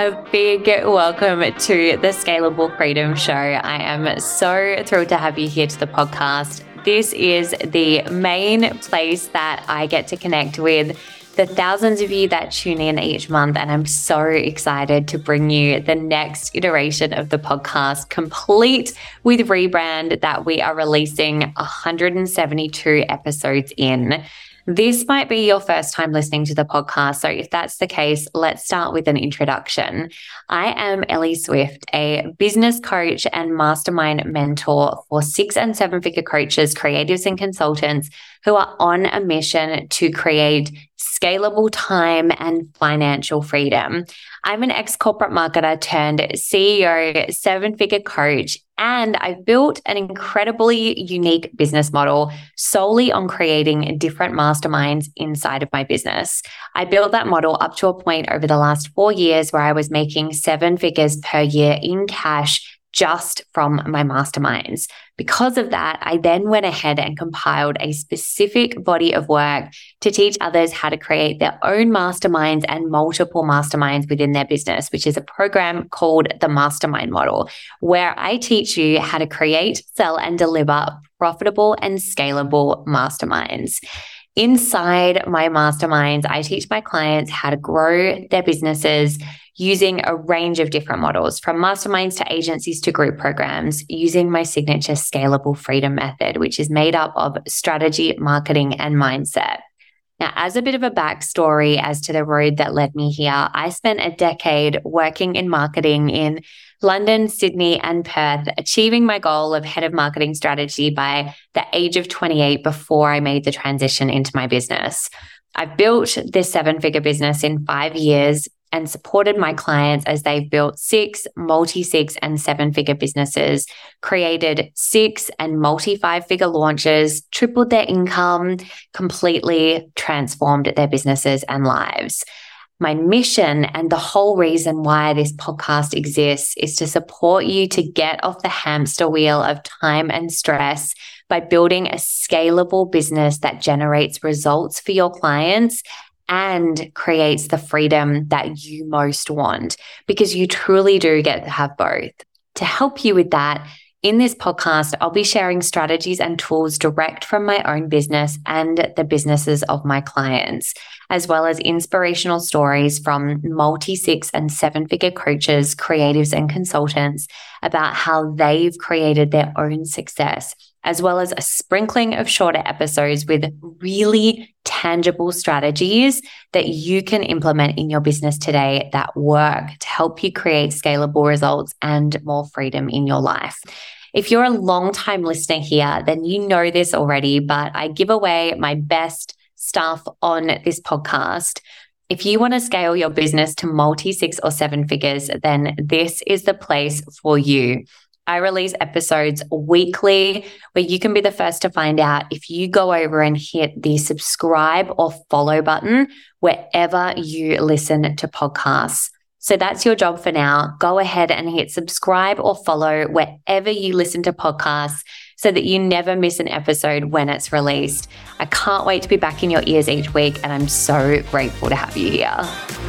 A big welcome to the Scalable Freedom Show. I am so thrilled to have you here to the podcast. This is the main place that I get to connect with the thousands of you that tune in each month. And I'm so excited to bring you the next iteration of the podcast, complete with rebrand that we are releasing 172 episodes in. This might be your first time listening to the podcast. So, if that's the case, let's start with an introduction. I am Ellie Swift, a business coach and mastermind mentor for six and seven figure coaches, creatives, and consultants who are on a mission to create scalable time and financial freedom. I'm an ex corporate marketer turned CEO, seven figure coach, and I've built an incredibly unique business model solely on creating different masterminds inside of my business. I built that model up to a point over the last four years where I was making seven figures per year in cash just from my masterminds. Because of that, I then went ahead and compiled a specific body of work to teach others how to create their own masterminds and multiple masterminds within their business, which is a program called the Mastermind Model, where I teach you how to create, sell, and deliver profitable and scalable masterminds. Inside my masterminds, I teach my clients how to grow their businesses using a range of different models from masterminds to agencies to group programs using my signature scalable freedom method, which is made up of strategy, marketing, and mindset. Now, as a bit of a backstory as to the road that led me here, I spent a decade working in marketing in London, Sydney, and Perth, achieving my goal of head of marketing strategy by the age of 28 before I made the transition into my business. I've built this seven figure business in five years and supported my clients as they've built six, multi six, and seven figure businesses, created six and multi five figure launches, tripled their income, completely transformed their businesses and lives. My mission and the whole reason why this podcast exists is to support you to get off the hamster wheel of time and stress by building a scalable business that generates results for your clients and creates the freedom that you most want because you truly do get to have both. To help you with that, in this podcast, I'll be sharing strategies and tools direct from my own business and the businesses of my clients, as well as inspirational stories from multi six and seven figure coaches, creatives, and consultants about how they've created their own success as well as a sprinkling of shorter episodes with really tangible strategies that you can implement in your business today that work to help you create scalable results and more freedom in your life. If you're a long time listener here, then you know this already, but I give away my best stuff on this podcast. If you want to scale your business to multi six or seven figures, then this is the place for you. I release episodes weekly where you can be the first to find out if you go over and hit the subscribe or follow button wherever you listen to podcasts. So that's your job for now. Go ahead and hit subscribe or follow wherever you listen to podcasts so that you never miss an episode when it's released. I can't wait to be back in your ears each week, and I'm so grateful to have you here.